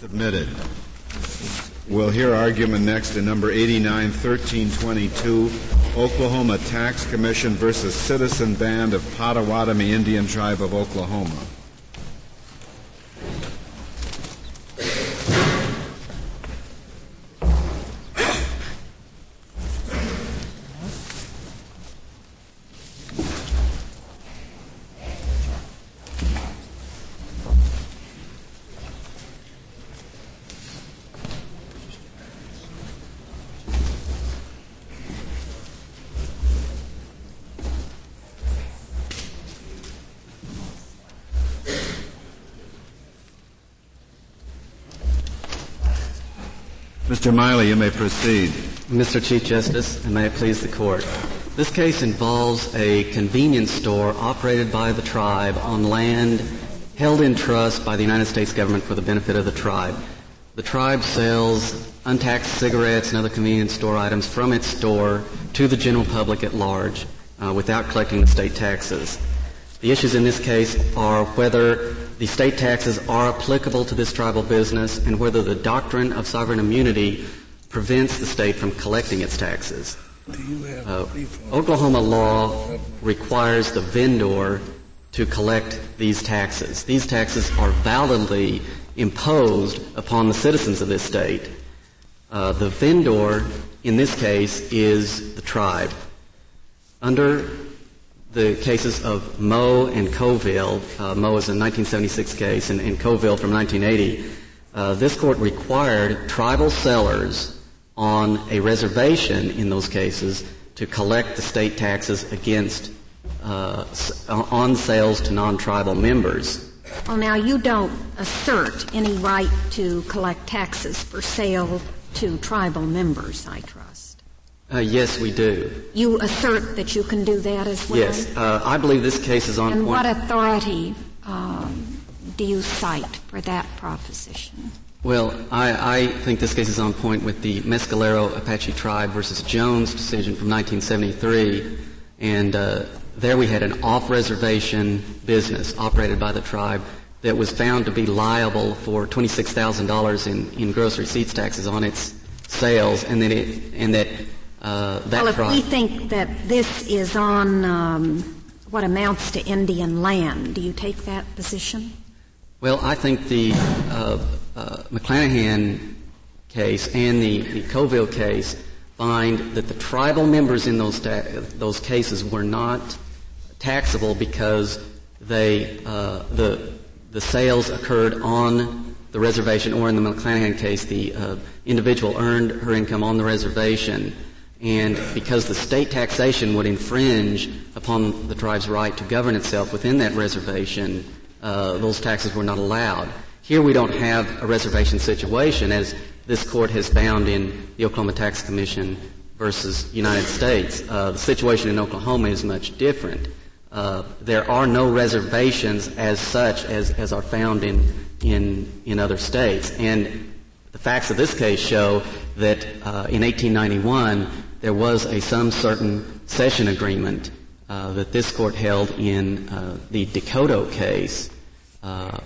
Submitted. We'll hear argument next in number 89, 1322, Oklahoma Tax Commission versus Citizen Band of Potawatomi Indian Tribe of Oklahoma. Mr. Miley, you may proceed. Mr. Chief Justice, and may it please the court. This case involves a convenience store operated by the tribe on land held in trust by the United States government for the benefit of the tribe. The tribe sells untaxed cigarettes and other convenience store items from its store to the general public at large uh, without collecting the state taxes. The issues in this case are whether the state taxes are applicable to this tribal business and whether the doctrine of sovereign immunity prevents the state from collecting its taxes. Uh, Oklahoma law requires the vendor to collect these taxes. These taxes are validly imposed upon the citizens of this state. Uh, the vendor, in this case, is the tribe. Under the cases of Moe and Colville. Uh, Moe is a 1976 case, and, and Colville from 1980. Uh, this court required tribal sellers on a reservation in those cases to collect the state taxes against uh, on sales to non-tribal members. Well, now you don't assert any right to collect taxes for sale to tribal members, I trust. Uh, yes, we do. You assert that you can do that as well? Yes. Uh, I believe this case is on and point. And what authority um, do you cite for that proposition? Well, I, I, think this case is on point with the Mescalero Apache Tribe versus Jones decision from 1973. And uh, there we had an off-reservation business operated by the tribe that was found to be liable for $26,000 in, in gross receipts taxes on its sales, and that it, and that uh, well, if we think that this is on um, what amounts to Indian land, do you take that position? Well, I think the uh, uh, McClanahan case and the, the Colville case find that the tribal members in those ta- those cases were not taxable because they uh, the the sales occurred on the reservation, or in the McClanahan case, the uh, individual earned her income on the reservation and because the state taxation would infringe upon the tribe's right to govern itself within that reservation, uh, those taxes were not allowed. Here we don't have a reservation situation, as this court has found in the Oklahoma Tax Commission versus United States. Uh, the situation in Oklahoma is much different. Uh, there are no reservations as such as, as are found in, in, in other states. And the facts of this case show that uh, in 1891, there was a some certain cession agreement uh, that this court held in uh, the DeCoteau case. Uh,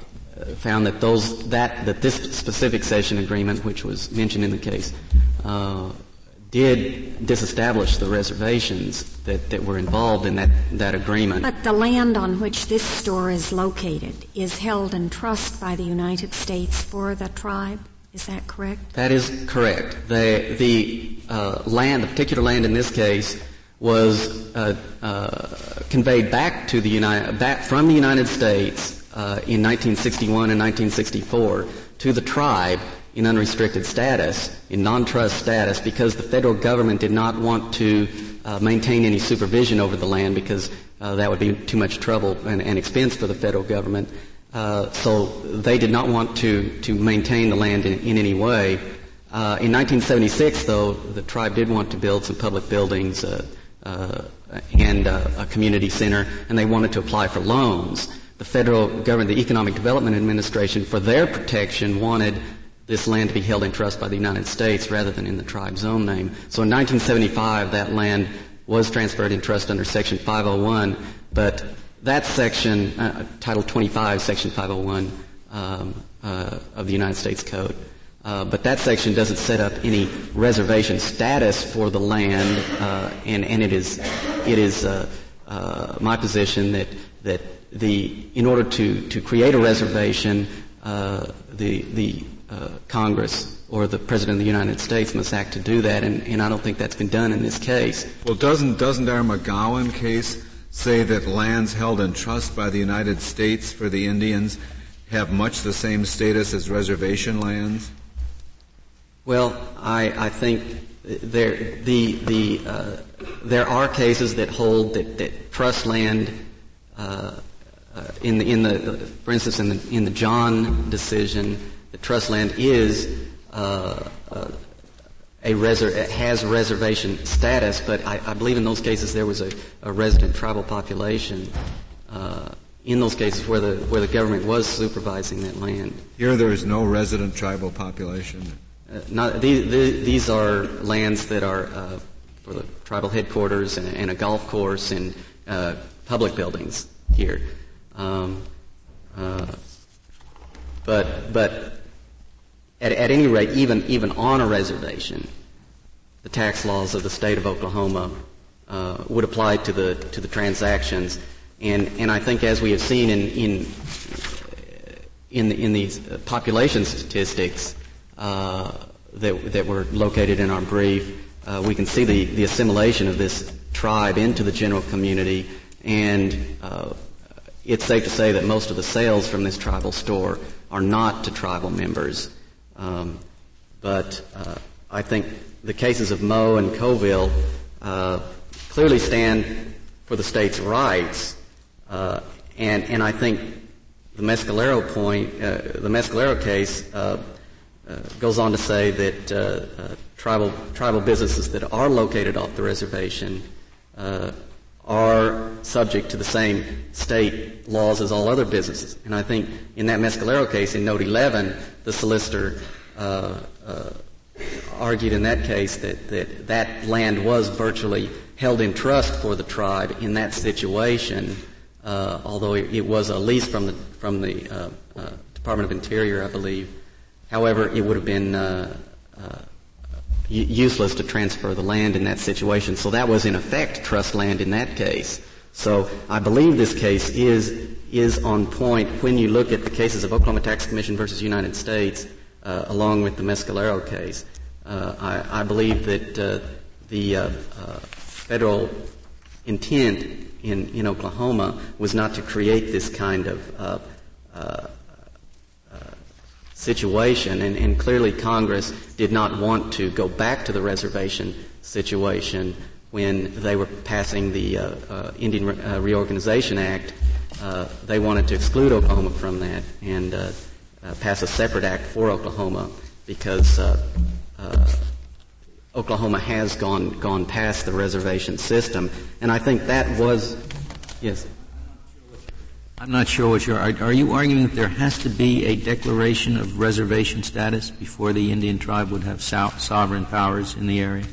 found that those that that this specific cession agreement, which was mentioned in the case, uh, did disestablish the reservations that, that were involved in that, that agreement. But the land on which this store is located is held in trust by the United States for the tribe. Is that correct? That is correct. The, the uh, land, the particular land in this case, was uh, uh, conveyed back to the United, back from the United States uh, in 1961 and 1964 to the tribe in unrestricted status, in non-trust status, because the federal government did not want to uh, maintain any supervision over the land because uh, that would be too much trouble and, and expense for the federal government. Uh, so they did not want to, to maintain the land in, in any way. Uh, in 1976, though, the tribe did want to build some public buildings uh, uh and uh, a community center, and they wanted to apply for loans. The federal government, the Economic Development Administration, for their protection, wanted this land to be held in trust by the United States rather than in the tribe's own name. So in 1975, that land was transferred in trust under Section 501, but that section, uh, Title 25, Section 501, um, uh, of the United States Code. Uh, but that section doesn't set up any reservation status for the land, uh, and, and it is it is uh, uh, my position that that the in order to to create a reservation, uh, the the Congress or the President of the United States must act to do that, and, and I don't think that's been done in this case. Well, doesn't doesn't our McGowan case say that lands held in trust by the United States for the Indians have much the same status as reservation lands? Well, I, I think there, the, the, uh, there are cases that hold that, that trust land, uh, uh, in the, in the, for instance, in the, in the John decision, the trust land is, uh, uh, a reser- has reservation status, but I, I, believe in those cases there was a, a resident tribal population, uh, in those cases where the, where the government was supervising that land. Here there is no resident tribal population. Uh, not, these, these, are lands that are uh, for the tribal headquarters and, and a golf course and uh, public buildings here. Um, uh, but but at, at any rate, even even on a reservation, the tax laws of the state of Oklahoma uh, would apply to the to the transactions. And and I think as we have seen in in in, in these population statistics, uh, that, that were located in our brief, uh, we can see the, the assimilation of this tribe into the general community, and uh, it's safe to say that most of the sales from this tribal store are not to tribal members. Um, but uh, I think the cases of Moe and Colville uh, clearly stand for the state's rights, uh, and and I think the Mescalero point, the Mescalero case uh, goes on to say that uh, uh, tribal tribal businesses that are located off the reservation are subject to the same state laws as all other businesses. And I think in that Mescalero case, in Note 11, the solicitor uh, uh, argued in that case that, that that land was virtually held in trust for the tribe in that situation, uh, although it, it, was a lease from the from the Department of Interior, I believe. However, it would have been uh, uh, useless to transfer the land in that situation. So that was in effect trust land in that case. So I believe this case is is on point when you look at the cases of Oklahoma Tax Commission versus United States, uh, along with the Mescalero case. Uh, I, I, believe that uh, the uh, federal intent in, in Oklahoma was not to create this kind of situation, and, and, clearly Congress did not want to go back to the reservation situation when they were passing the uh, uh, Indian Re- uh, Reorganization Act. Uh, they wanted to exclude Oklahoma from that and uh, uh, pass a separate act for Oklahoma because Oklahoma has gone gone past the reservation system, and I think that was yes. I'm not sure what you're. Are, are, you arguing that there has to be a declaration of reservation status before the Indian tribe would have so- sovereign powers in the area?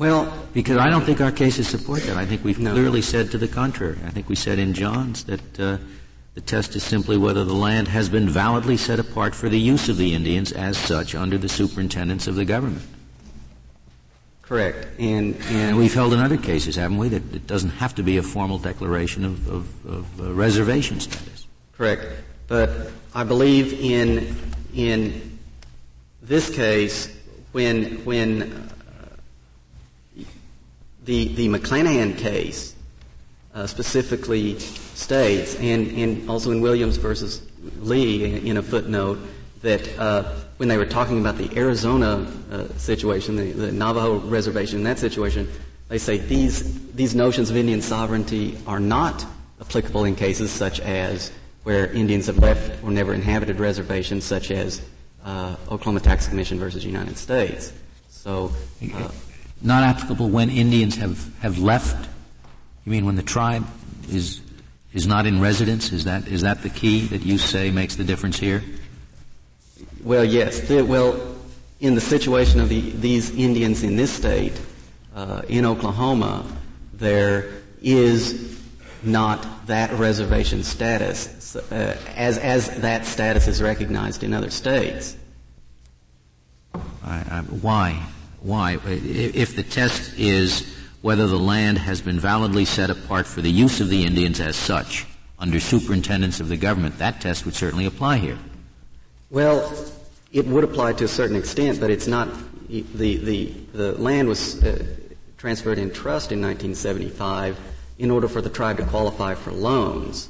Well, because I don't think our cases support that. I think we've no. clearly said to the contrary. I think we said in Johns that uh, the test is simply whether the land has been validly set apart for the use of the Indians as such under the superintendence of the government. Correct. And, and, and, we've held in other cases, haven't we, that it doesn't have to be a formal declaration of, of, of uh, reservation status. Correct. But I believe in, in this case, when, when the, the McClanahan case uh, specifically states, and, and also in Williams versus Lee in a footnote, that uh, when they were talking about the Arizona uh, situation, the, the, Navajo reservation, in that situation, they say these, these notions of Indian sovereignty are not applicable in cases such as where Indians have left or never inhabited reservations, such as uh, Oklahoma Tax Commission versus United States. So, uh, not applicable when Indians have, have left. You mean when the tribe is is not in residence? Is that is that the key that you say makes the difference here? Well, yes. The, well, in the situation of the, these Indians in this state, uh, in Oklahoma, there is not that reservation status, uh, as, as that status is recognized in other states. I, I, why? Why? If the test is whether the land has been validly set apart for the use of the Indians as such, under superintendence of the government, that test would certainly apply here. Well, it would apply to a certain extent, but it's not. The the the land was uh, transferred in trust in 1975 in order for the tribe to qualify for loans.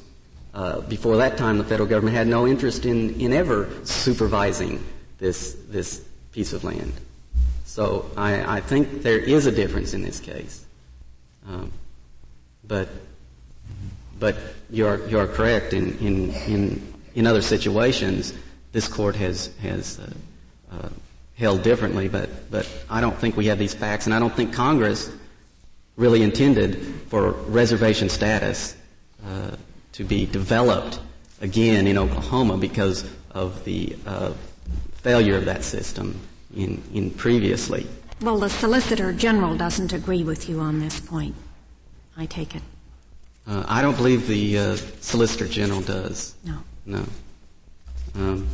Uh, before that time, the federal government had no interest in, in ever supervising this this piece of land. So I, I think there is a difference in this case. Um, but but you're you're correct in in in in other situations this court has has uh, uh, held differently. But but I don't think we have these facts, and I don't think Congress really intended for reservation status uh, to be developed again in Oklahoma because of the uh, failure of that system in, in previously. Well, the Solicitor General doesn't agree with you on this point. I take it. Uh, I don't believe the uh, Solicitor General does. No. No. Um,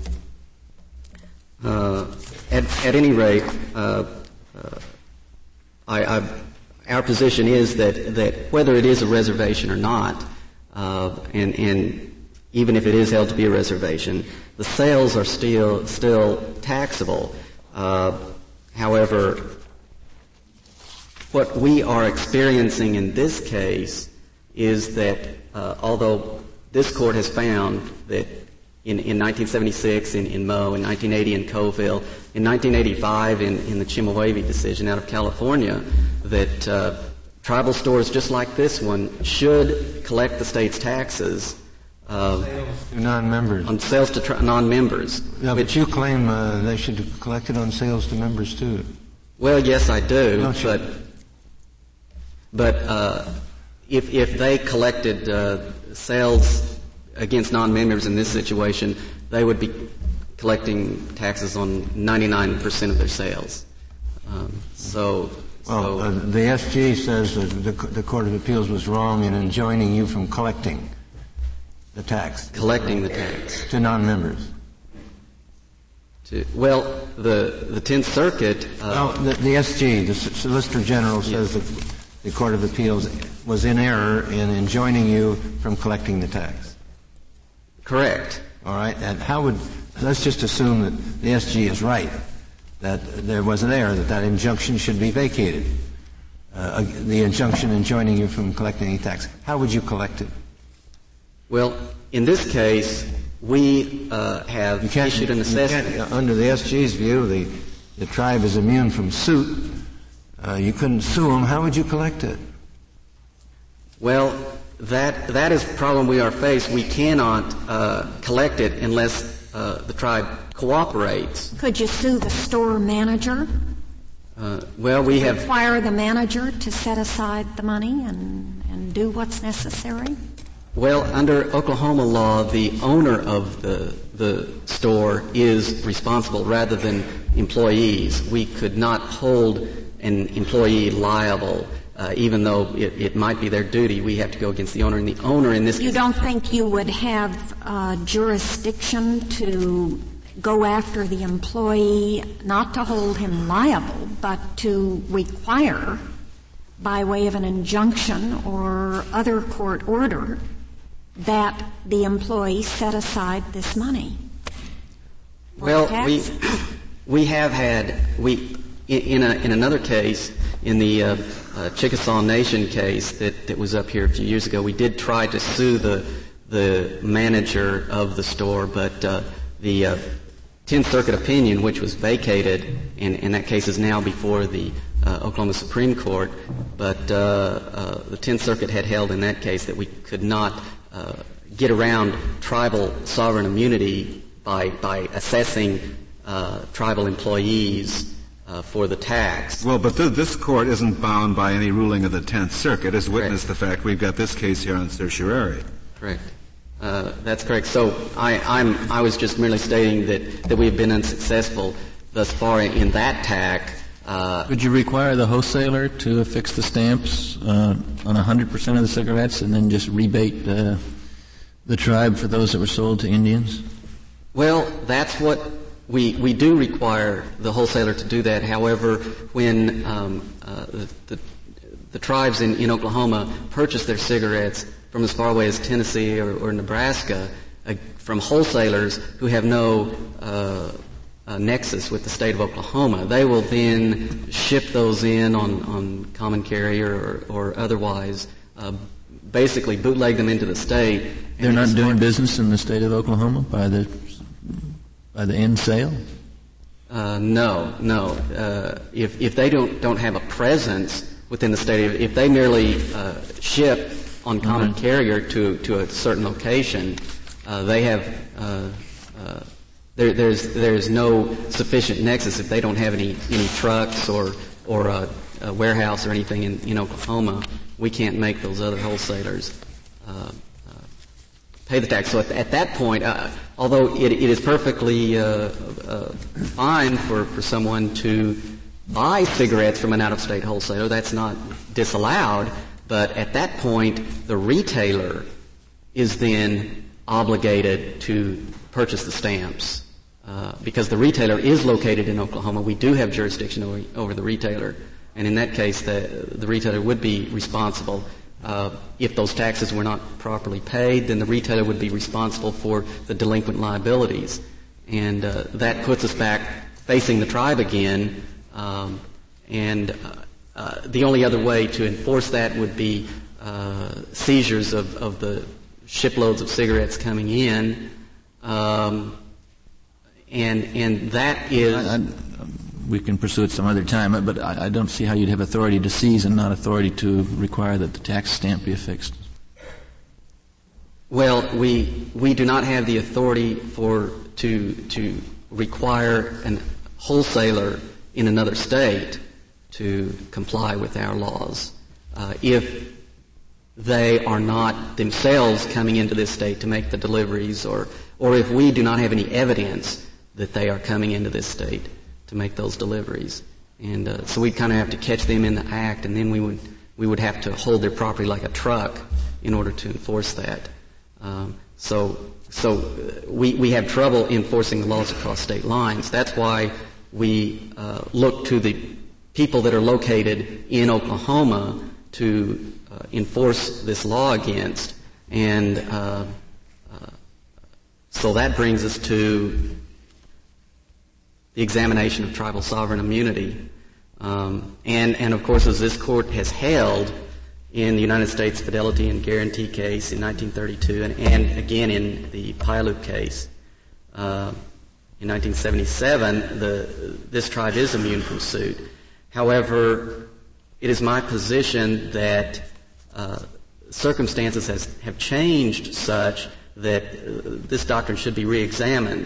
uh, at, at, any rate, uh, uh, I, I, our position is that, that whether it is a reservation or not, uh, and, and even if it is held to be a reservation, the sales are still still taxable. Uh, however, what we are experiencing in this case is that uh, although this court has found that in, in 1976 in, in Moe, in 1980 in Colville, in 1985 in, in the Chemehuevi decision out of California, that uh, tribal stores just like this one should collect the state's taxes uh, sales to non-members. On sales to tra- non-members. Yeah, but you claim uh, they should collect it on sales to members too. Well, yes, I do, Don't but you? but uh, if if they collected uh, sales against non-members in this situation, they would be collecting taxes on 99% of their sales. Um, so. Well, so uh, the SG says that the, the Court of Appeals was wrong in enjoining you from collecting the tax. Collecting the tax. To non-members. To, well, the, the Tenth Circuit. Uh, the, the, SG, the Solicitor General, says yes. that the Court of Appeals was in error in enjoining you from collecting the tax. Correct. All right, and how would, let's just assume that the SG is right, that there was an error, that that injunction should be vacated. Uh, the injunction enjoining you from collecting any tax. How would you collect it? Well, in this case, we uh, have you can't, issued an assessment. Uh, under the SG's view, the, the tribe is immune from suit. Uh, you couldn't sue them. How would you collect it? Well, that that is the problem we are faced. We cannot uh, collect it unless uh, the tribe cooperates. Could you sue the store manager? Uh, well, we have require the manager to set aside the money and, and do what's necessary. Well, under Oklahoma law, the owner of the, the store is responsible rather than employees. We could not hold an employee liable, uh, even though it, it, might be their duty. We have to go against the owner, and the owner in this You don't think you would have uh, jurisdiction to go after the employee, not to hold him liable, but to require, by way of an injunction or other court order, that the employee set aside this money? Well, we we have had we in a, in another case in the uh, uh, Chickasaw Nation case that, that was up here a few years ago, we did try to sue the the manager of the store, but uh, the uh, Tenth Circuit opinion, which was vacated, and, and, that case is now before the uh, Oklahoma Supreme Court. But uh, the Tenth Circuit had held in that case that we could not uh, get around tribal sovereign immunity by, by assessing uh, tribal employees uh, for the tax. Well, but th- this court isn't bound by any ruling of the Tenth Circuit, as witnessed the fact we've got this case here on certiorari. Correct. Uh, that's correct. So I, i was just merely stating that, that we have been unsuccessful thus far in that tack Uh, Would you require the wholesaler to affix the stamps uh, on 100% of the cigarettes and then just rebate uh, the tribe for those that were sold to Indians? Well, that's what we, we do require the wholesaler to do that. However, when um, uh, the, the, the, tribes in, in Oklahoma purchase their cigarettes from as far away as Tennessee or, or Nebraska uh, from wholesalers who have no uh, nexus with the state of Oklahoma. They will then ship those in on, on common carrier or, or otherwise, uh, basically bootleg them into the state. They're not doing business in the state of Oklahoma by the by the end sale. Uh, no, no. Uh, if if they don't don't have a presence within the state, if they merely uh, ship on common mm-hmm. carrier to to a certain location, uh, they have there, there's there's no sufficient nexus if they don't have any any trucks or or a, a warehouse or anything in, in Oklahoma. We can't make those other wholesalers uh, uh, pay the tax. So at, at that point, uh, although it, it is perfectly uh, uh, fine for, for someone to buy cigarettes from an out-of-state wholesaler, that's not disallowed. But at that point, the retailer is then obligated to purchase the stamps. Uh, because the retailer is located in Oklahoma, we do have jurisdiction over, over the retailer. And in that case, the, the retailer would be responsible. Uh, if those taxes were not properly paid, then the retailer would be responsible for the delinquent liabilities. And uh, that puts us back facing the tribe again. Um, and uh, uh the only other way to enforce that would be seizures of, of the shiploads of cigarettes coming in. Um, and and that is. I, I, we can pursue it some other time, but I, I, don't see how you'd have authority to seize and not authority to require that the tax stamp be affixed. Well, we we do not have the authority for to to require a wholesaler in another state to comply with our laws. Uh, if they are not themselves coming into this state to make the deliveries, or or if we do not have any evidence that they are coming into this state to make those deliveries. And uh, so we'd kind of have to catch them in the act, and then we would we would have to hold their property like a truck in order to enforce that. Um, so so uh, we we have trouble enforcing the laws across state lines. That's why we uh, look to the people that are located in Oklahoma to uh, enforce this law against, and uh, uh, so that brings us to the examination of tribal sovereign immunity. Um, and, and of course, as this court has held in the United States Fidelity and Guaranty case in 1932, and, and again in the Puyallup case uh, in 1977, the, this tribe is immune from suit. However, it is my position that uh, circumstances has, have changed such that uh, this doctrine should be reexamined.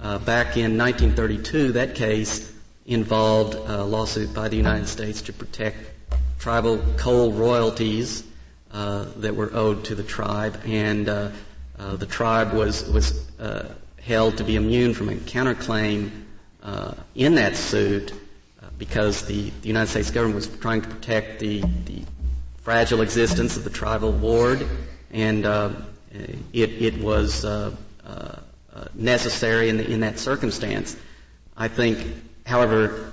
Uh, back in 1932, that case involved a lawsuit by the United States to protect tribal coal royalties uh, that were owed to the tribe, and uh, uh the tribe was was uh, held to be immune from a counterclaim in that suit because the, the, United States government was trying to protect the, the fragile existence of the tribal ward, and it, it was uh, necessary in, the, in that circumstance. I think, however,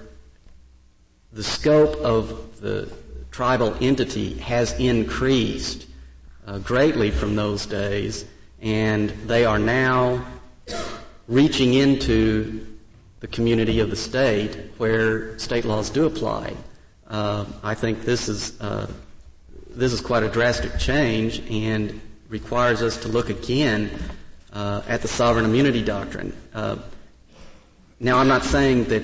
the scope of the tribal entity has increased uh, greatly from those days, and they are now reaching into the community of the state where state laws do apply. Uh, I think this is uh, this is quite a drastic change and requires us to look again uh, at the sovereign immunity doctrine. Uh, now, I'm not saying that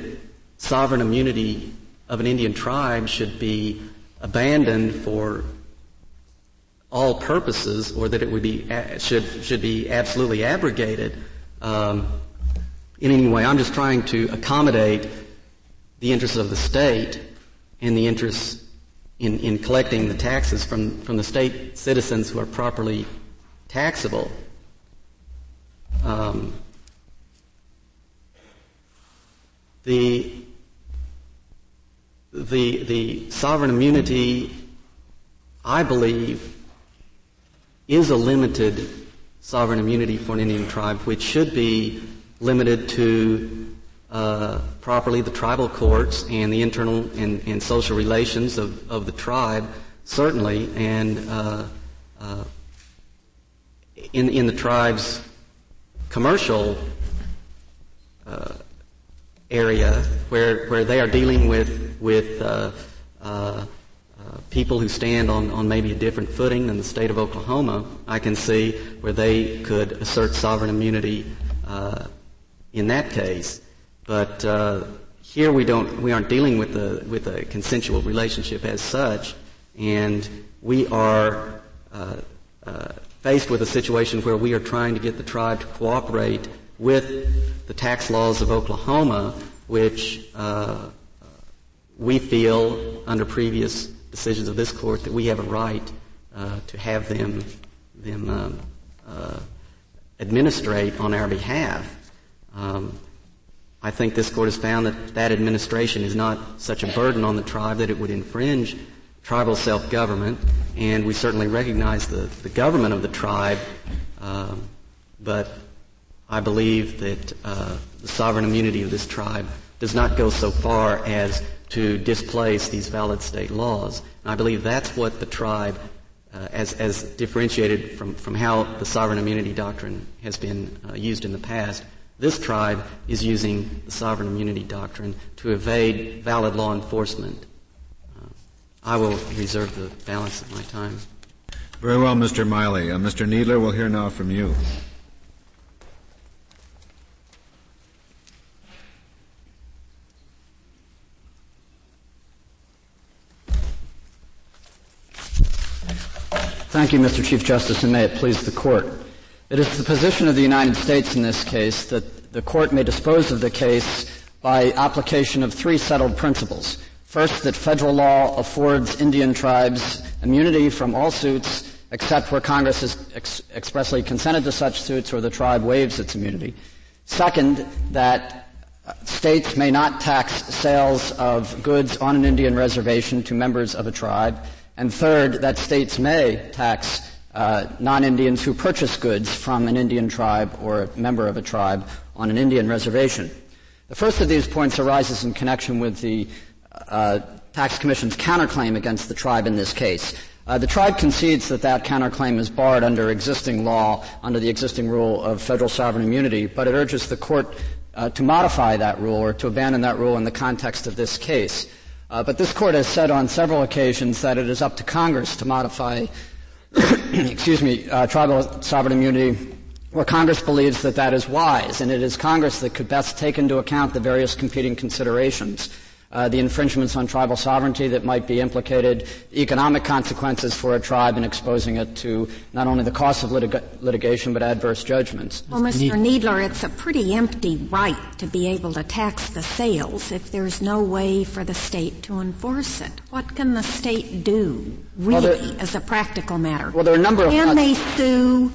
sovereign immunity of an Indian tribe should be abandoned for all purposes, or that it would be should should be absolutely abrogated um, in any way. I'm just trying to accommodate the interests of the state and the interests in, in collecting the taxes from, from the state citizens who are properly taxable. Um, the the, the sovereign immunity, I believe, is a limited sovereign immunity for an Indian tribe, which should be limited to uh, properly the tribal courts and the internal and, and social relations of, of the tribe, certainly, and uh, uh, in, in the tribe's commercial uh, area where, where they are dealing with, with uh, uh, people who stand on, on maybe a different footing than the state of Oklahoma, I can see where they could assert sovereign immunity in that case. But uh, here we don't, we aren't dealing with a with a consensual relationship as such, and we are uh, uh, faced with a situation where we are trying to get the tribe to cooperate with the tax laws of Oklahoma, which uh, we feel under previous decisions of this court that we have a right uh, to have them them um, uh, administrate on our behalf. Um, I think this court has found that that administration is not such a burden on the tribe that it would infringe tribal self-government, and we certainly recognize the, the government of the tribe, uh, but I believe that uh, the sovereign immunity of this tribe does not go so far as to displace these valid state laws. And I believe that's what the tribe, uh, as, as differentiated from, from how the sovereign immunity doctrine has been uh, used in the past, this tribe is using the sovereign immunity doctrine to evade valid law enforcement. I will reserve the balance of my time. Very well, Mr. Miley. Uh, Mr. Kneedler, we'll hear now from you. Thank you, Mr. Chief Justice, and may it please the Court. It is the position of the United States in this case that the court may dispose of the case by application of three settled principles. First, that federal law affords Indian tribes immunity from all suits except where Congress has ex- expressly consented to such suits or the tribe waives its immunity. Second, that uh, states may not tax sales of goods on an Indian reservation to members of a tribe. And third, that states may tax uh, non-Indians who purchase goods from an Indian tribe or a member of a tribe on an Indian reservation. The first of these points arises in connection with the Tax Commission's counterclaim against the tribe in this case. Uh, the tribe concedes that that counterclaim is barred under existing law, under the existing rule of federal sovereign immunity, but it urges the court uh, to modify that rule or to abandon that rule in the context of this case. Uh, but this court has said on several occasions that it is up to Congress to modify excuse me, uh, tribal sovereign immunity where Congress believes that that is wise, and it is Congress that could best take into account the various competing considerations uh, the infringements on tribal sovereignty that might be implicated, economic consequences for a tribe in exposing it to not only the cost of litigation but adverse judgments. Well, Mr. Kneedler, it's a pretty empty right to be able to tax the sales if there's no way for the state to enforce it. What can the state do, really, well, there, as a practical matter? Well, there are a number can of. Can they sue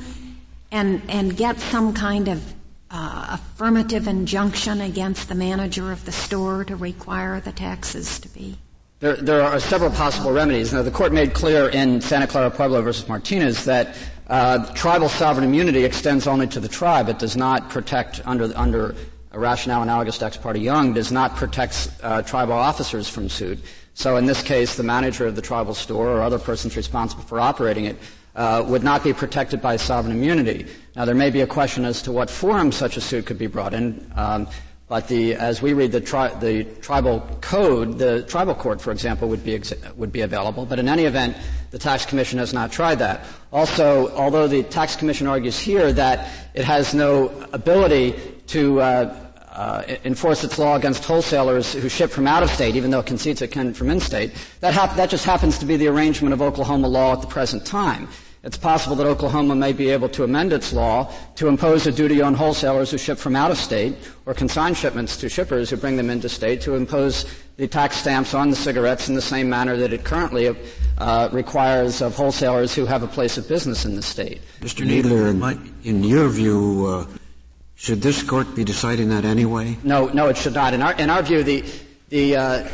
and and get some kind of uh, affirmative injunction against the manager of the store to require the taxes to be? There, there are several possible remedies. Now, the court made clear in Santa Clara Pueblo versus Martinez that uh, tribal sovereign immunity extends only to the tribe. It does not protect under under a rationale analogous to Ex parte Young does not protect uh, tribal officers from suit. So in this case, the manager of the tribal store or other persons responsible for operating it uh, would not be protected by sovereign immunity. Now, there may be a question as to what forum such a suit could be brought in, um, but the, as we read the, tri- the, tribal code, the tribal court, for example, would be, ex- would be available. But in any event, the tax commission has not tried that. Also, although the tax commission argues here that it has no ability to uh, uh, enforce its law against wholesalers who ship from out of state, even though it concedes it can from in-state, that, hap- that just happens to be the arrangement of Oklahoma law at the present time. It's possible that Oklahoma may be able to amend its law to impose a duty on wholesalers who ship from out of state or consign shipments to shippers who bring them into state to impose the tax stamps on the cigarettes in the same manner that it currently uh, requires of wholesalers who have a place of business in the state. Mr. Kneedler, in, in your view, uh, should this court be deciding that anyway? No, no, it should not. In our, in our view, the, the, uh,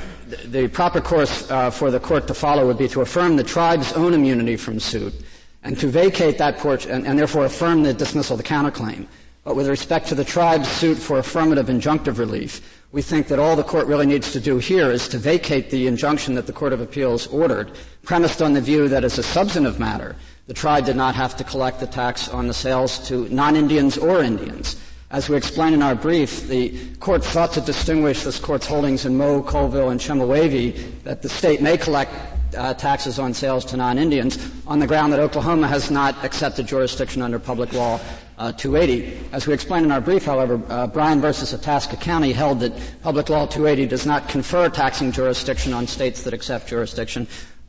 the proper course uh, for the court to follow would be to affirm the tribe's own immunity from suit and to vacate that portion and, and therefore affirm the dismissal of the counterclaim. But with respect to the tribe's suit for affirmative injunctive relief, we think that all the court really needs to do here is to vacate the injunction that the Court of Appeals ordered, premised on the view that as a substantive matter, the tribe did not have to collect the tax on the sales to non-Indians or Indians. As we explained in our brief, the court sought to distinguish this court's holdings in Moe, Colville, and Chemehuevi that the state may collect uh, taxes on sales to non-Indians on the ground that Oklahoma has not accepted jurisdiction under public law uh, 280. As we explained in our brief, however, uh, Bryan versus Itasca County held that public law 280 does not confer taxing jurisdiction on states that accept jurisdiction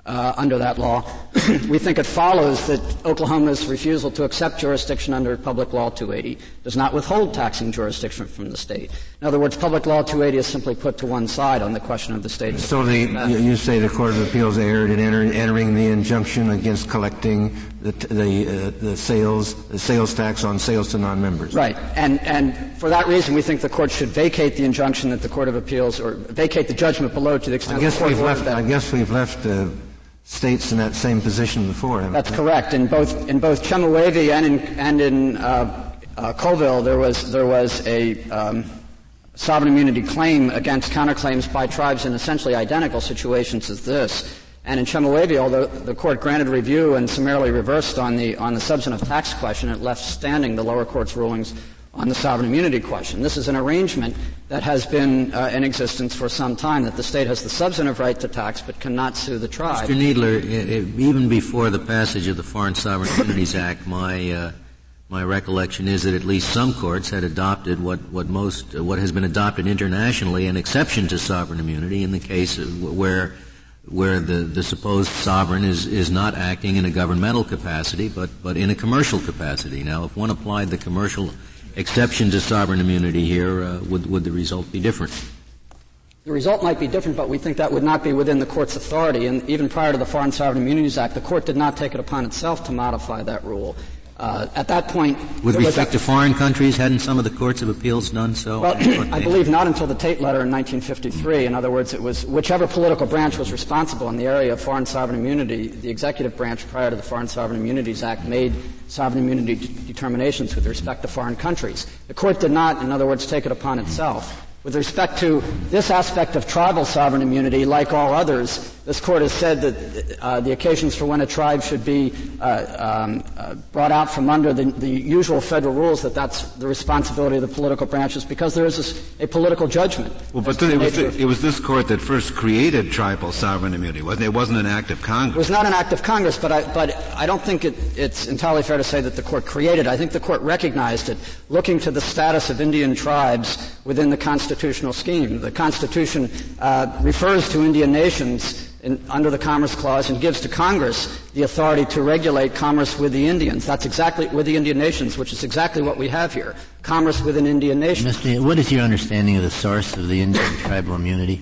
uh, under that law. we think it follows that Oklahoma's refusal to accept jurisdiction under Public Law 280 does not withhold taxing jurisdiction from the state. In other words, Public Law 280 is simply put to one side on the question of the state. So the, you say the Court of Appeals erred in enter, entering the injunction against collecting the, the, uh, the sales the sales tax on sales to non-members. Right, and and for that reason, we think the court should vacate the injunction that the Court of Appeals or vacate the judgment below to the extent. I guess we've left. I guess we've left. Uh, states in that same position before. Him. That's correct. In both in both Chemehuevi and in and in uh, uh, Colville, there was there was a um, sovereign immunity claim against counterclaims by tribes in essentially identical situations as this. And in Chemehuevi, although the court granted review and summarily reversed on the on the substantive tax question, it left standing the lower court's rulings on the sovereign immunity question. This is an arrangement that has been uh, in existence for some time, that the state has the substantive right to tax but cannot sue the tribe. Mr. Kneedler, even before the passage of the Foreign Sovereign Immunities Act, my uh, my recollection is that at least some courts had adopted what, what most uh, what has been adopted internationally an exception to sovereign immunity in the case where where the, the supposed sovereign is, is not acting in a governmental capacity but, but in a commercial capacity. Now if one applied the commercial exception to sovereign immunity here, uh, would, would the result be different? The result might be different, but we think that would not be within the court's authority. And even prior to the Foreign Sovereign Immunities Act, the court did not take it upon itself to modify that rule. Uh, at that point, with respect to foreign countries, hadn't some of the courts of appeals done so? Well, I believe not until the Tate letter in 1953. In other words, it was whichever political branch was responsible in the area of foreign sovereign immunity. The executive branch, prior to the Foreign Sovereign Immunities Act, made sovereign immunity d- determinations with respect to foreign countries. The court did not, in other words, take it upon itself. With respect to this aspect of tribal sovereign immunity, like all others, this court has said that uh, the occasions for when a tribe should be uh, um, uh, brought out from under the, the, usual federal rules that that's the responsibility of the political branches because there is a political judgment. Well, but it was, the, it was, this court that first created tribal sovereign immunity, wasn't it? It wasn't an act of Congress. It was not an act of Congress, but I, but I don't think it, it's entirely fair to say that the court created it. I think the court recognized it, looking to the status of Indian tribes within the constitutional scheme. The Constitution uh, refers to Indian nations in, under the Commerce Clause and gives to Congress the authority to regulate commerce with the Indians. That's exactly with the Indian nations, which is exactly what we have here. Commerce with an Indian nation. Mr. What is your understanding of the source of the Indian tribal immunity?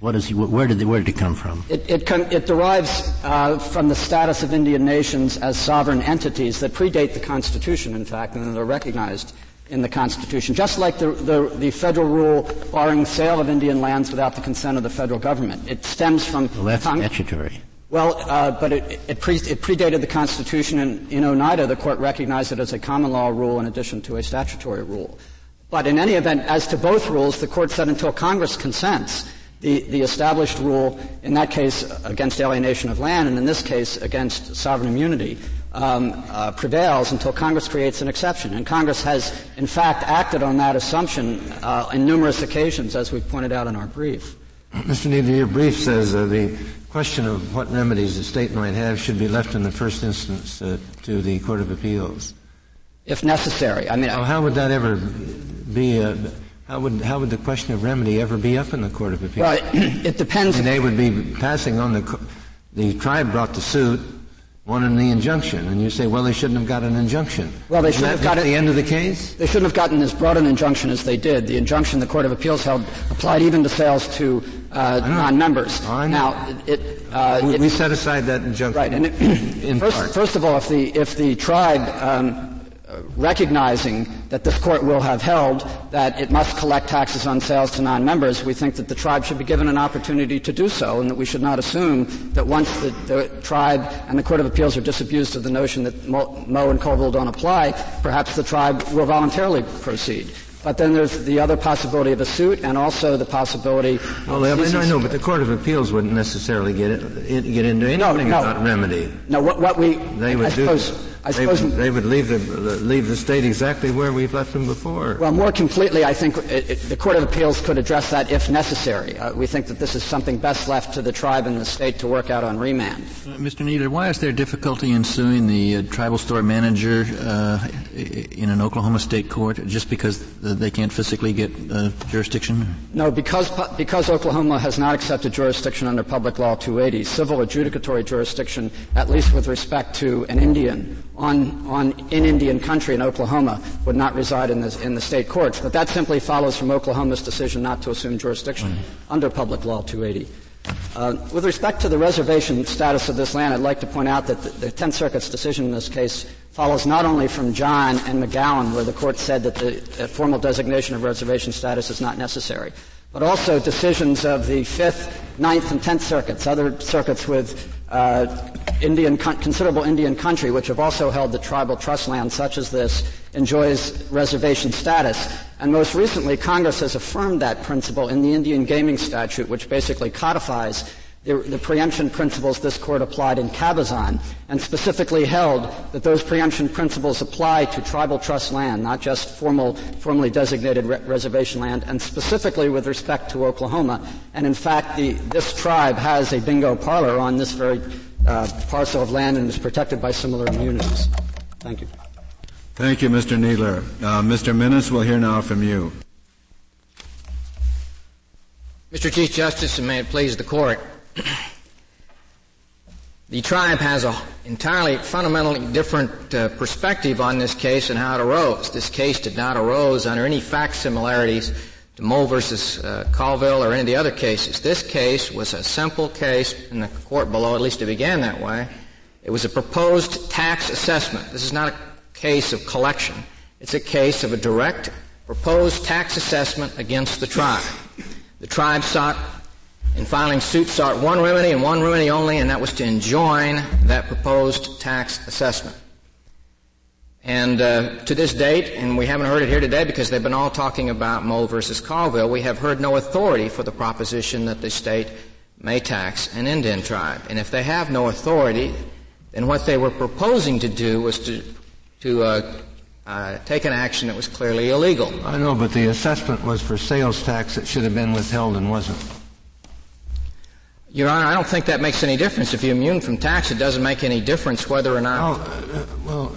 What is, where, did, where did it come from? It, it, com- it derives uh, from the status of Indian nations as sovereign entities that predate the Constitution, in fact, and that are recognized in the Constitution, just like the, the, the, federal rule barring sale of Indian lands without the consent of the federal government. It stems from. Well, that's Cong- statutory. Well, uh, but it, it, pre- it, predated the Constitution, and in Oneida, the court recognized it as a common law rule in addition to a statutory rule. But in any event, as to both rules, the court said until Congress consents, the, the established rule, in that case against alienation of land, and in this case against sovereign immunity, um, uh, prevails until Congress creates an exception. And Congress has, in fact, acted on that assumption uh, in numerous occasions, as we pointed out in our brief. Mr. Kneedler, your brief says uh, the question of what remedies the state might have should be left in the first instance uh, to the Court of Appeals. If necessary. I mean, well, how would that ever be? Uh, how would how would the question of remedy ever be up in the Court of Appeals? Well, it, depends. They would be passing on the the tribe brought the suit wanted the injunction, and you say, well, they shouldn't have got an injunction. Well, they shouldn't have got the end of the case. They shouldn't have gotten as broad an injunction as they did. The injunction the Court of Appeals held applied even to sales to uh, non-members. now, it, uh, we, it, we, set aside that injunction. Right. And it, first, first, of all, if the if the tribe um, recognizing that this court will have held that it must collect taxes on sales to non-members, we think that the tribe should be given an opportunity to do so, and that we should not assume that once the, the tribe and the Court of Appeals are disabused of the notion that Moe and Colville don't apply, perhaps the tribe will voluntarily proceed. But then there's the other possibility of a suit, and also the possibility. Well, I, mean, I know, but the Court of Appeals wouldn't necessarily get it, get into anything no, no. about remedy. No, what, what we they would I do. Suppose, I they, suppose would, they would leave the, leave the state exactly where we've left them before. Well, more completely, I think it, it, the Court of Appeals could address that if necessary. Uh, we think that this is something best left to the tribe and the state to work out on remand. Uh, Mr. Kneedler, why is there difficulty in suing the uh, tribal store manager uh, in an Oklahoma state court just because they can't physically get uh, jurisdiction? No, because because Oklahoma has not accepted jurisdiction under Public Law 280, civil adjudicatory jurisdiction, at least with respect to an Indian on, on, in Indian country in Oklahoma would not reside in, in the state courts. But that simply follows from Oklahoma's decision not to assume jurisdiction mm-hmm. under Public Law 280. Uh, with respect to the reservation status of this land, I'd like to point out that the, the Tenth Circuit's decision in this case follows not only from John and McGowan, where the court said that the formal designation of reservation status is not necessary, but also decisions of the Fifth, Ninth, and Tenth Circuits, other circuits with uh, Indian, considerable Indian country, which have also held that tribal trust land such as this enjoys reservation status. And most recently, Congress has affirmed that principle in the Indian Gaming Statute, which basically codifies the, the, preemption principles this court applied in Cabazon, and specifically held that those preemption principles apply to tribal trust land, not just formal, formally designated re- reservation land, and specifically with respect to Oklahoma. And in fact, the, this tribe has a bingo parlor on this very uh, parcel of land and is protected by similar immunities. Thank you. Thank you, Mr. Kneedler. Uh, Mr. Minnis, we'll hear now from you. Mr. Chief Justice, and may it please the court the tribe has an entirely fundamentally different uh, perspective on this case and how it arose. This case did not arose under any fact similarities to Moe versus uh, Colville or any of the other cases. This case was a simple case in the court below, at least it began that way. It was a proposed tax assessment. This is not a case of collection. It's a case of a direct proposed tax assessment against the tribe. The tribe sought in filing suit sought one remedy and one remedy only, and that was to enjoin that proposed tax assessment. And uh, to this date, and we haven't heard it here today because they've been all talking about Moe versus Colville, we have heard no authority for the proposition that the state may tax an Indian tribe. And if they have no authority, then what they were proposing to do was to, to uh, uh, take an action that was clearly illegal. I know, but the assessment was for sales tax that should have been withheld and wasn't. Your Honor, I don't think that makes any difference. If you're immune from tax, it doesn't make any difference whether or not. Uh, well,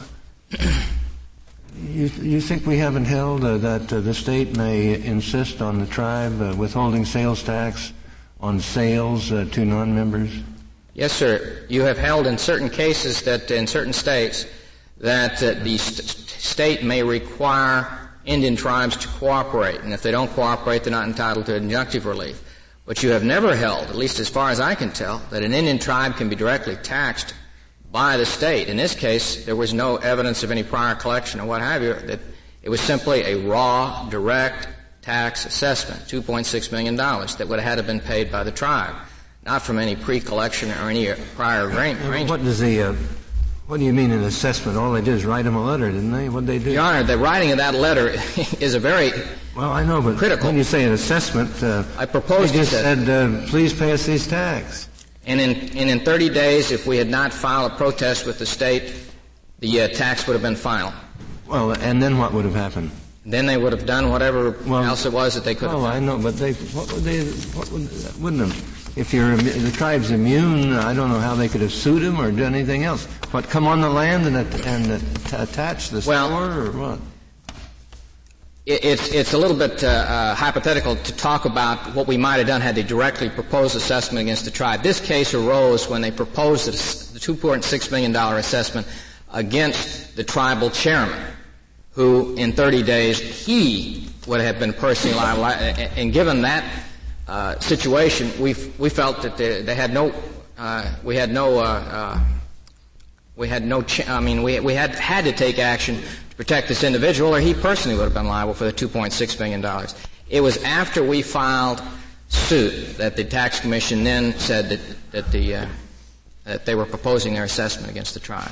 you, you think we haven't held uh, that uh, the state may insist on the tribe uh, withholding sales tax on sales uh, to non-members? Yes, sir. You have held in certain cases that in certain states that uh, the st- state may require Indian tribes to cooperate, and if they don't cooperate, they're not entitled to injunctive relief. But you have never held, at least as far as I can tell, that an Indian tribe can be directly taxed by the state. In this case, there was no evidence of any prior collection or what have you. That it was simply a raw, direct tax assessment, $2.6 million, that would have had to been paid by the tribe, not from any pre-collection or any prior arrangement. What does the uh, what do you mean an assessment? All they did is write him a letter, didn't they? What they do? Your Honor, the writing of that letter is a very well, I know, but critical. when you say an assessment, uh, I proposed you just said, uh, please pay us these tax. And in, and in 30 days, if we had not filed a protest with the state, the uh, tax would have been final. Well, and then what would have happened? Then they would have done whatever well, else it was that they could have. Oh, I know, but they what would they what would wouldn't have if you're the tribe's immune? I don't know how they could have sued him or done anything else. What come on the land and and attach the well, store or what? It's, it's a little bit uh, uh, hypothetical to talk about what we might have done had they directly proposed assessment against the tribe. This case arose when they proposed the $2.6 million assessment against the tribal chairman, who in 30 days he would have been personally liable. And given that uh, situation, we we felt that they, they had no uh, we had no uh, uh, we had no ch- I mean we we had had to take action to protect this individual, or he personally would have been liable for the $2.6 million. It was after we filed suit that the tax commission then said that, that, the, uh, that they were proposing their assessment against the tribe.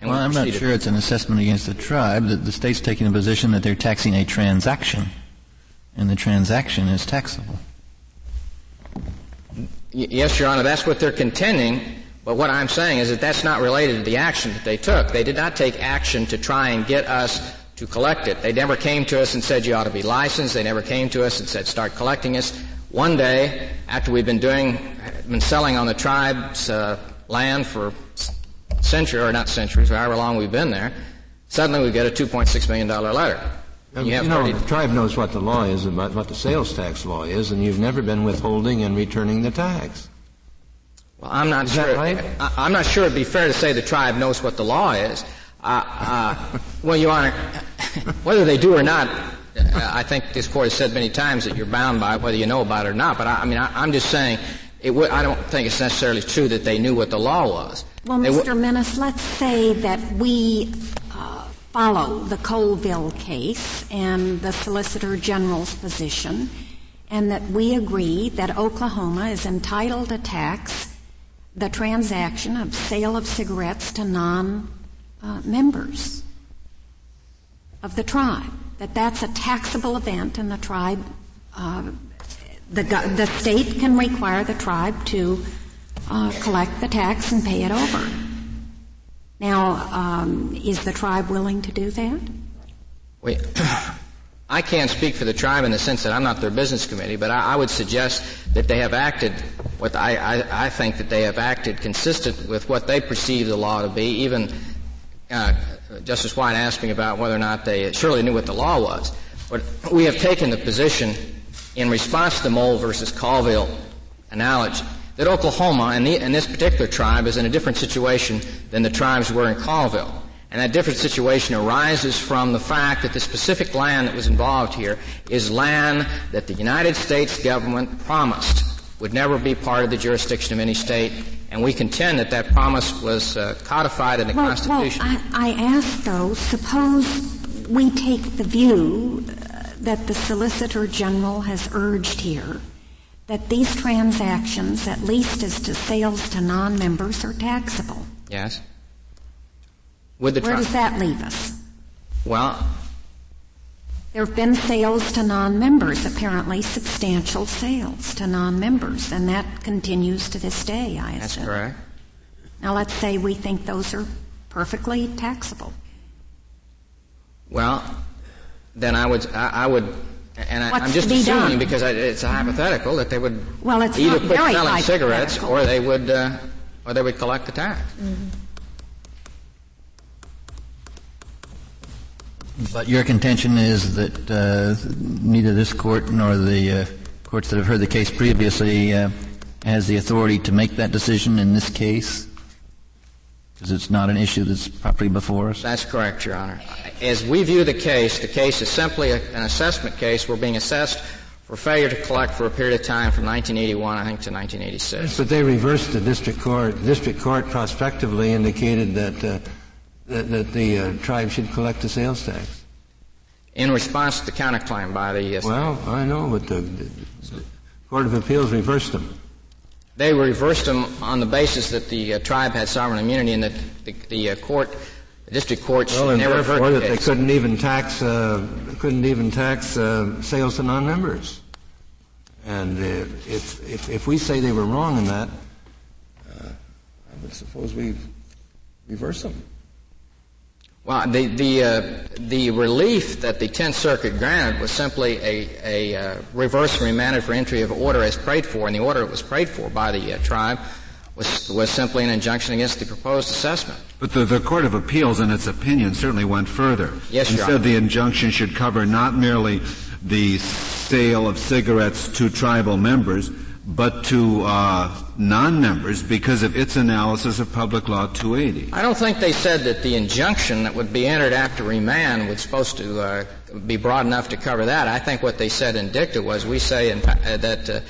And well, we I'm not sure it's an assessment against the tribe. The, the state's taking a position that they're taxing a transaction, and the transaction is taxable. Yes, Your Honor, that's what they're contending. But what I'm saying is that that's not related to the action that they took. They did not take action to try and get us to collect it. They never came to us and said you ought to be licensed. They never came to us and said start collecting us. One day, after we've been doing, been selling on the tribe's uh, land for centuries, or not centuries, however long we've been there, suddenly we get a $2.6 million letter. You, you know, the tribe knows what the law is about what the sales tax law is, and you've never been withholding and returning the tax. Well, I'm not is sure. Right? I, am not sure it'd be fair to say the tribe knows what the law is. Uh, uh, well, Your Honor, whether they do or not, I think this court has said many times that you're bound by it, whether you know about it or not. But I, I mean, I, am just saying, w- I don't think it's necessarily true that they knew what the law was. Well, they Mr. W- Minnis, let's say that we follow the Colville case and the Solicitor General's position, and that we agree that Oklahoma is entitled to tax the transaction of sale of cigarettes to non-members of the tribe. That that's a taxable event, and the tribe, uh, the, the state can require the tribe to uh, collect the tax and pay it over. Now, um, is the tribe willing to do that? Wait. I can't speak for the tribe in the sense that I'm not their business committee, but I, I would suggest that they have acted what I, I, I, think that they have acted consistent with what they perceive the law to be. Even uh, Justice White me about whether or not they surely knew what the law was. But we have taken the position in response to the Moe versus Colville analogy that Oklahoma and, the, and, this particular tribe is in a different situation than the tribes were in Colville. And that different situation arises from the fact that the specific land that was involved here is land that the United States government promised would never be part of the jurisdiction of any state, and we contend that that promise was uh, codified in the well, Constitution. Well, I, I ask though, suppose we take the view uh, that the Solicitor General has urged here that these transactions, at least as to sales to non-members, are taxable. Yes. Would the Where does that leave us? Well, there have been sales to non-members, apparently substantial sales to non-members, and that continues to this day, I assume. That's correct. Now let's say we think those are perfectly taxable. Well, then I would, I, I would and I, am just assuming done? because I, it's a hypothetical that they would well, either quit selling cigarettes or they would uh, or they would collect the tax. Mm-hmm. But your contention is that uh, neither this court nor the uh, courts that have heard the case previously uh, has the authority to make that decision in this case? Because it's not an issue that's properly before us? That's correct, Your Honor. As we view the case, the case is simply a, an assessment case. We're being assessed for failure to collect for a period of time from 1981, I think, to 1986. But they reversed the district court. The district court prospectively indicated that, uh, that, that, the uh, tribe should collect the sales tax. In response to the counterclaim by the... Uh, well, I know, but the, the Court of Appeals reversed them. They reversed them on the basis that the uh, tribe had sovereign immunity and that the, the uh, court, the district court, well, never that they couldn't even tax uh, couldn't even tax uh, sales to non-members. And uh, if, if, if we say they were wrong in that, uh, I would suppose we reverse them. Well, the the uh, the relief that the Tenth Circuit granted was simply a a uh, reverse remanded for entry of order as prayed for, and the order that was prayed for by the uh, tribe was was simply an injunction against the proposed assessment. But the, the Court of Appeals, in its opinion, certainly went further. Yes, and Your said Honor. the injunction should cover not merely the sale of cigarettes to tribal members, but to uh, non-members because of its analysis of Public Law 280. I don't think they said that the injunction that would be entered after remand was supposed to uh, be broad enough to cover that. I think what they said in dicta was we say in, uh, that uh,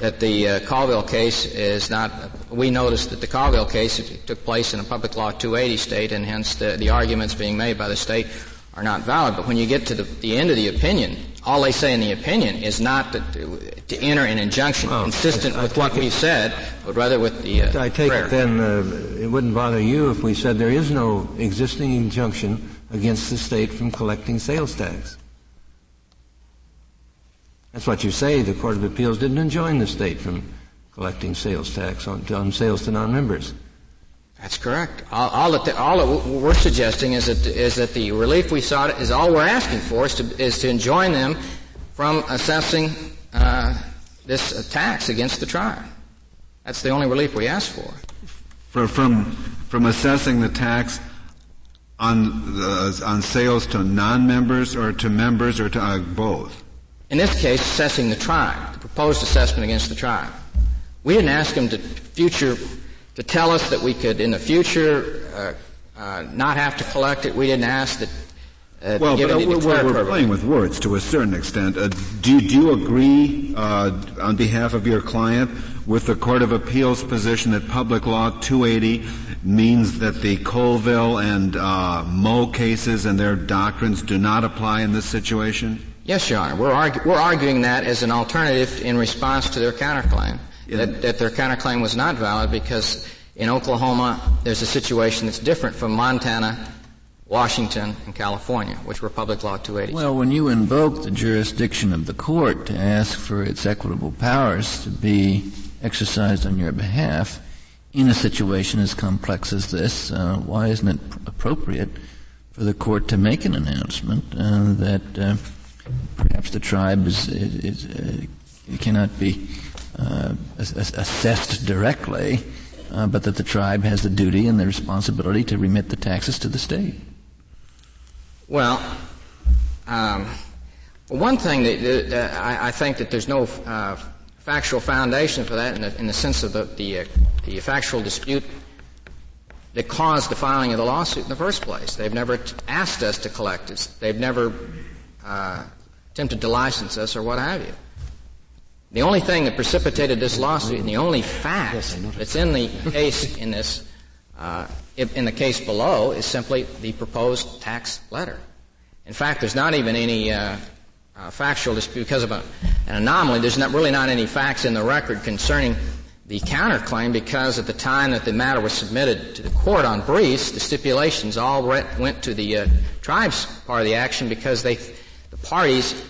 that the uh, Colville case is not we noticed that the Colville case took place in a public law 280 state, and hence the, the arguments being made by the state are not valid. But when you get to the, the end of the opinion, all they say in the opinion is not to, to enter an injunction well, consistent I, I with what we said, but rather with the uh, I take prayer. it then uh, it wouldn't bother you if we said there is no existing injunction against the state from collecting sales tax. That's what you say. The Court of Appeals didn't enjoin the state from collecting sales tax on, on sales to non-members. That's correct. All, all, that, the, all that we're suggesting is that, is that the relief we sought is all we're asking for is to, is to enjoin them from assessing uh, this tax against the tribe. That's the only relief we ask for. for from, from assessing the tax on, the, on sales to non-members or to members or to uh, both? In this case, assessing the tribe, the proposed assessment against the tribe. We didn't ask them to future to tell us that we could, in the future, uh, uh, not have to collect it. We didn't ask that. Uh, well, but, uh, we're, we're playing with words to a certain extent. Uh, do, do, you agree, uh, on behalf of your client, with the Court of Appeals position that Public Law 280 means that the Colville and Moe cases and their doctrines do not apply in this situation? Yes, Your Honor. We're, argu- we're arguing that as an alternative in response to their counterclaim that, that their counterclaim was not valid because in Oklahoma there's a situation that's different from Montana, Washington, and California, which were public law 280. Well, when you invoke the jurisdiction of the court to ask for its equitable powers to be exercised on your behalf, in a situation as complex as this, uh, why isn't it pr- appropriate for the court to make an announcement uh, that uh, perhaps the tribe is, is, uh, cannot be uh, assessed directly, uh, but that the tribe has the duty and the responsibility to remit the taxes to the state. Well, um, one thing that, that I, I, think that there's no uh, factual foundation for that in the, in the sense of the, the, uh, the, factual dispute that caused the filing of the lawsuit in the first place. They've never t- asked us to collect it. They've never uh, attempted to license us or what have you. The only thing that precipitated this lawsuit, and the only fact that's in the case in this uh, in the case below, is simply the proposed tax letter. In fact, there's not even any uh, uh, factual dispute because of a, an anomaly. There's not, really not any facts in the record concerning the counterclaim because at the time that the matter was submitted to the court on briefs, the stipulations all went to the uh, tribe's part of the action because they, the parties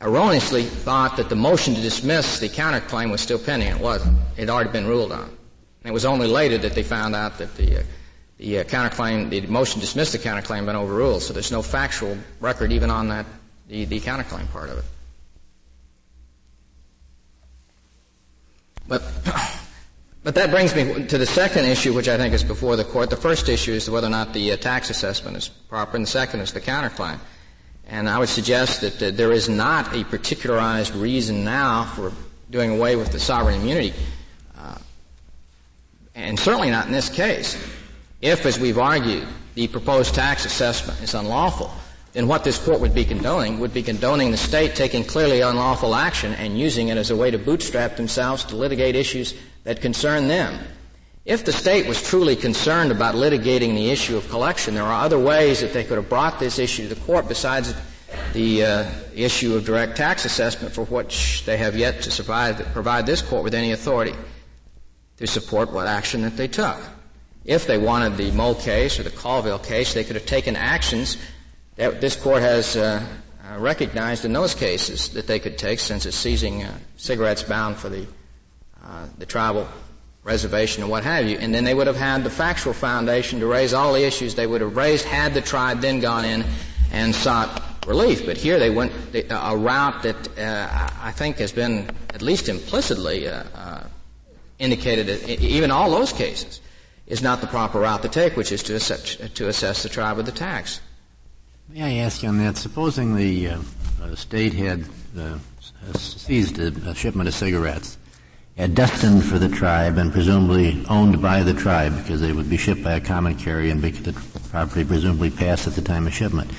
erroneously thought that the motion to dismiss the counterclaim was still pending. It wasn't. It had already been ruled on. And it was only later that they found out that the, uh, the uh, counterclaim, the motion to dismiss the counterclaim had been overruled. So there's no factual record even on that, the, the counterclaim part of it. But, but that brings me to the second issue, which I think is before the court. The first issue is whether or not the uh, tax assessment is proper, and the second is the counterclaim. And I would suggest that, that there is not a particularized reason now for doing away with the sovereign immunity, uh, and certainly not in this case. If, as we've argued, the proposed tax assessment is unlawful, then what this court would be condoning would be condoning the state taking clearly unlawful action and using it as a way to bootstrap themselves to litigate issues that concern them. If the state was truly concerned about litigating the issue of collection, there are other ways that they could have brought this issue to the court besides the uh, issue of direct tax assessment for which they have yet to survive, provide this court with any authority to support what action that they took. If they wanted the Moe case or the Colville case, they could have taken actions that this court has uh, recognized in those cases that they could take since it's seizing uh, cigarettes bound for the, uh, the tribal reservation and what have you. And then they would have had the factual foundation to raise all the issues they would have raised had the tribe then gone in and sought relief. But here they went a route that uh, I think has been at least implicitly uh, uh, indicated, even all those cases, is not the proper route to take, which is to assess, to assess the tribe with the tax. May I ask you on that? Supposing the uh, state had uh, seized a shipment of cigarettes destined for the tribe and presumably owned by the tribe because they would be shipped by a common carrier and the property presumably passed at the time of shipment.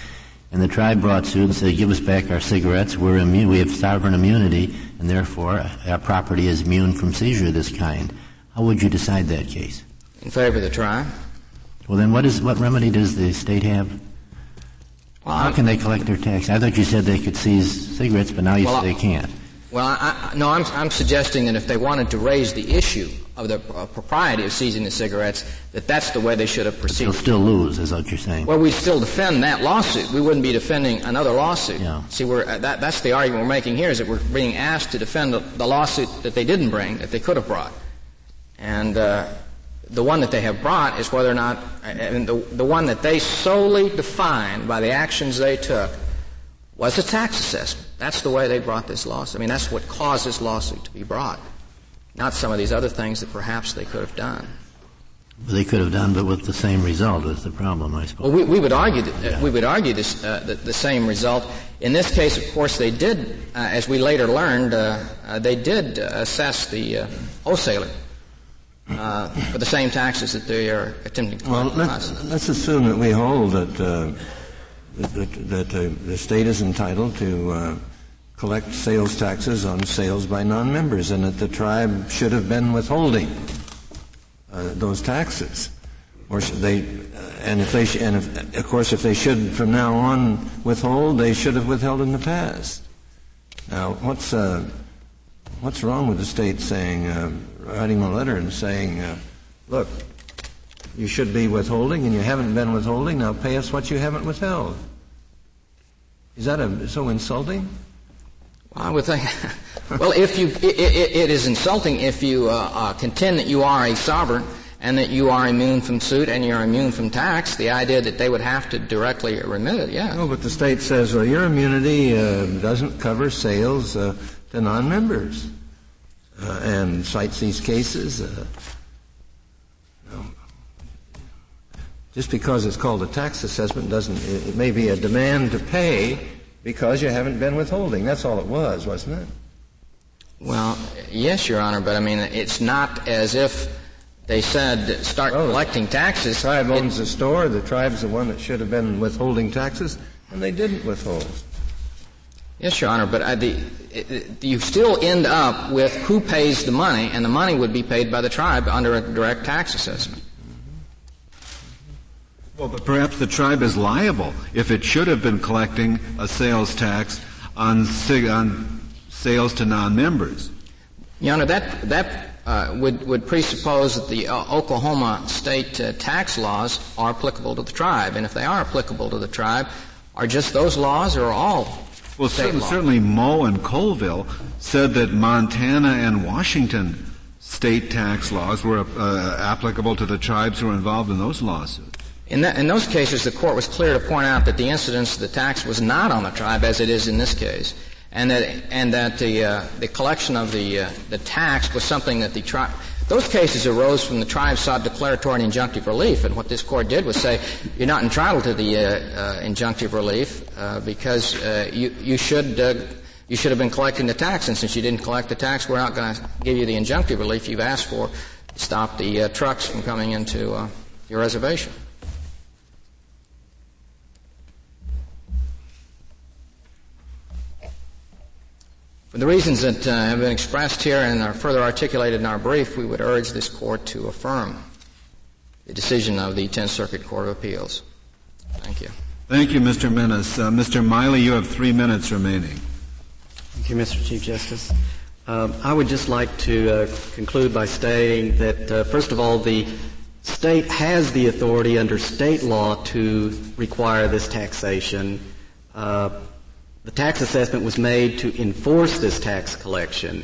And the tribe brought suit and said, give us back our cigarettes. We're immune. We have sovereign immunity and therefore our property is immune from seizure of this kind. How would you decide that case? In favor of the tribe. Well, then what is what remedy does the state have? Well, How can they collect their tax? I thought you said they could seize cigarettes, but now you Well, say they can't. Well, I, I, no, I'm, I'm suggesting that if they wanted to raise the issue of the uh, propriety of seizing the cigarettes, that that's the way they should have proceeded. They'll still lose, is what you're saying. Well, we'd still defend that lawsuit. We wouldn't be defending another lawsuit. Yeah. See, we're, uh, that, that's the argument we're making here is that we're being asked to defend the, the lawsuit that they didn't bring, that they could have brought. And uh, the one that they have brought is whether or not, uh, and the, the one that they solely defined by the actions they took was a tax assessment. That's the way they brought this lawsuit. I mean, that's what caused this lawsuit to be brought. Not some of these other things that perhaps they could have done. They could have done, but with the same result is the problem, I suppose. Well, we, we would argue that, uh, we would argue this, uh, the, the same result. In this case, of course, they did, uh, as we later learned, uh, uh, they did uh, assess the uh, wholesaler uh, for the same taxes that they are attempting to Well, collect from let's, us. let's assume that we hold that, uh, that, that, uh, the state is entitled to uh, collect sales taxes on sales by non-members and that the tribe should have been withholding uh, those taxes. Or they, uh, and if they, sh- and if, of course, if they should from now on withhold, they should have withheld in the past. Now, what's, uh, what's wrong with the state saying, uh, writing a letter and saying, look, you should be withholding and you haven't been withholding, now pay us what you haven't withheld. Is that a, so insulting? I would think, well, if you, it, it, it is insulting if you uh, uh, contend that you are a sovereign and that you are immune from suit and you're immune from tax. The idea that they would have to directly remit it, yeah. No, but the state says, well, your immunity uh, doesn't cover sales uh, to non-members, uh, and cites these cases. Uh, you know, just because it's called a tax assessment doesn't. It, it may be a demand to pay because you haven't been withholding. That's all it was, wasn't it? Well, yes, Your Honor, but I mean, it's not as if they said start Oh, collecting taxes. The tribe It- owns the store. The tribe's the one that should have been withholding taxes, and they didn't withhold. Yes, Your Honor, but I, the, it, it- you still end up with who pays the money, and the money would be paid by the tribe under a direct tax assessment. Well, but perhaps the tribe is liable if it should have been collecting a sales tax on, on sales to non-members. Your Honor, that that uh, would would presuppose that the uh, Oklahoma state uh, tax laws are applicable to the tribe, and if they are applicable to the tribe, are just those laws or all Well, certainly, certainly Moe and Colville said that Montana and Washington state tax laws were uh, applicable to the tribes who were involved in those lawsuits. In, that, in those cases, the court was clear to point out that the incidence of the tax was not on the tribe, as it is in this case, and that and that the uh, the collection of the uh, the tax was something that the tribe. Those cases arose from the tribe sought declaratory and injunctive relief, and what this court did was say you're not entitled to the uh, uh, injunctive relief uh, because uh, you you should. You should have been collecting the tax, and since you didn't collect the tax, we're not going to give you the injunctive relief you've asked for to stop the uh, trucks from coming into uh, your reservation. For the reasons that uh, have been expressed here and are further articulated in our brief, we would urge this court to affirm the decision of the Tenth Circuit Court of Appeals. Thank you. Thank you, Mr. Minnis. Uh, Mr. Miley, you have three minutes remaining. Thank you, Mr. Chief Justice. Um, I would just like to uh, conclude by stating that, uh, first of all, the state has the authority under state law to require this taxation. The tax assessment was made to enforce this tax collection.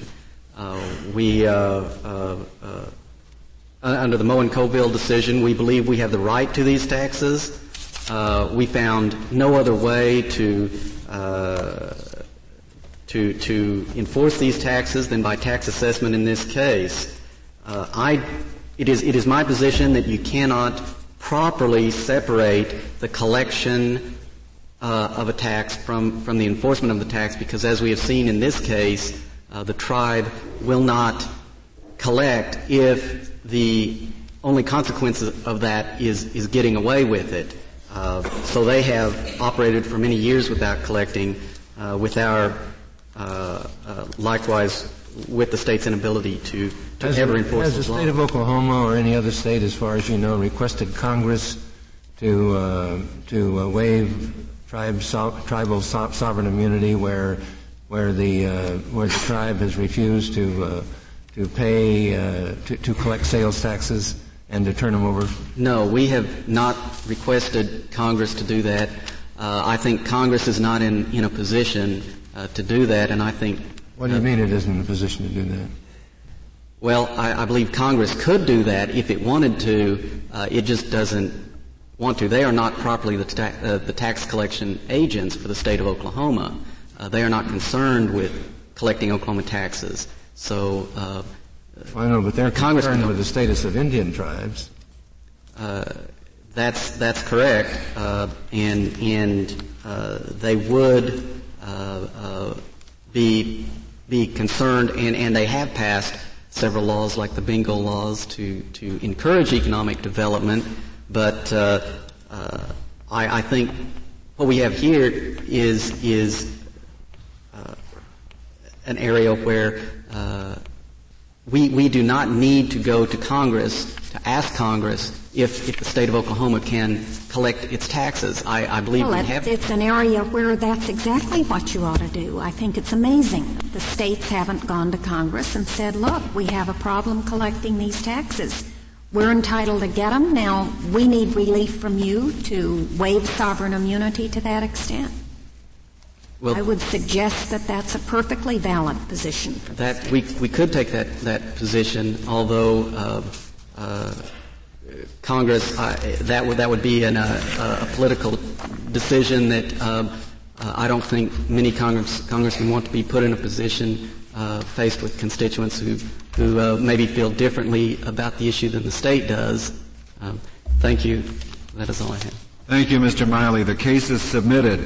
Uh, we, uh, uh, under the Moe and Colville decision, we believe we have the right to these taxes. We found no other way to to, to enforce these taxes than by tax assessment in this case. Uh, I, it, is, it is my position that you cannot properly separate the collection uh, of a tax from, from the enforcement of the tax because as we have seen in this case, uh, the tribe will not collect if the only consequence of that is, is getting away with it. Uh, so they have operated for many years without collecting, uh, with our uh, uh, likewise with the state's inability to, to has, ever enforce has the those state of Oklahoma or any other state, as far as you know, requested Congress to uh, to uh, waive tribe so- tribal so- sovereign immunity where where the uh, where the tribe has refused to uh, to pay uh, to, to collect sales taxes and to turn them over? No, we have not requested Congress to do that. Uh, I think Congress is not in, in a position uh, to do that, and I think. What do you mean it isn't in a position to do that? Well, I, I believe Congress could do that if it wanted to. Uh, it just doesn't want to. They are not properly the, ta- uh, the tax collection agents for the state of Oklahoma. Uh, they are not concerned with collecting Oklahoma taxes. So uh, I know, but they're Congress concerned with the status of Indian tribes. Uh, that's that's correct, uh, and and uh, they would uh, uh, be be concerned, and, and they have passed several laws like the bingo laws to to encourage economic development. But uh, uh, I, I think what we have here is is uh, an area where uh, we, we do not need to go to Congress to ask Congress if, if the state of Oklahoma can collect its taxes. I, I believe Well, we it's, have. it's an area where that's exactly what you ought to do. I think it's amazing the states haven't gone to Congress and said, look, we have a problem collecting these taxes. We're entitled to get them. Now, we need relief from you to waive sovereign immunity to that extent. Well- I would suggest that that's a perfectly valid position for That we, we could take that, that position, although uh, uh, Congress uh, that would that would be an, uh, a political decision that uh, uh, I don't think many Congress, congressmen want to be put in a position uh, faced with constituents who who uh, maybe feel differently about the issue than the state does. Um, thank you. That is all I have. Thank you, Mr. Miley. The case is submitted.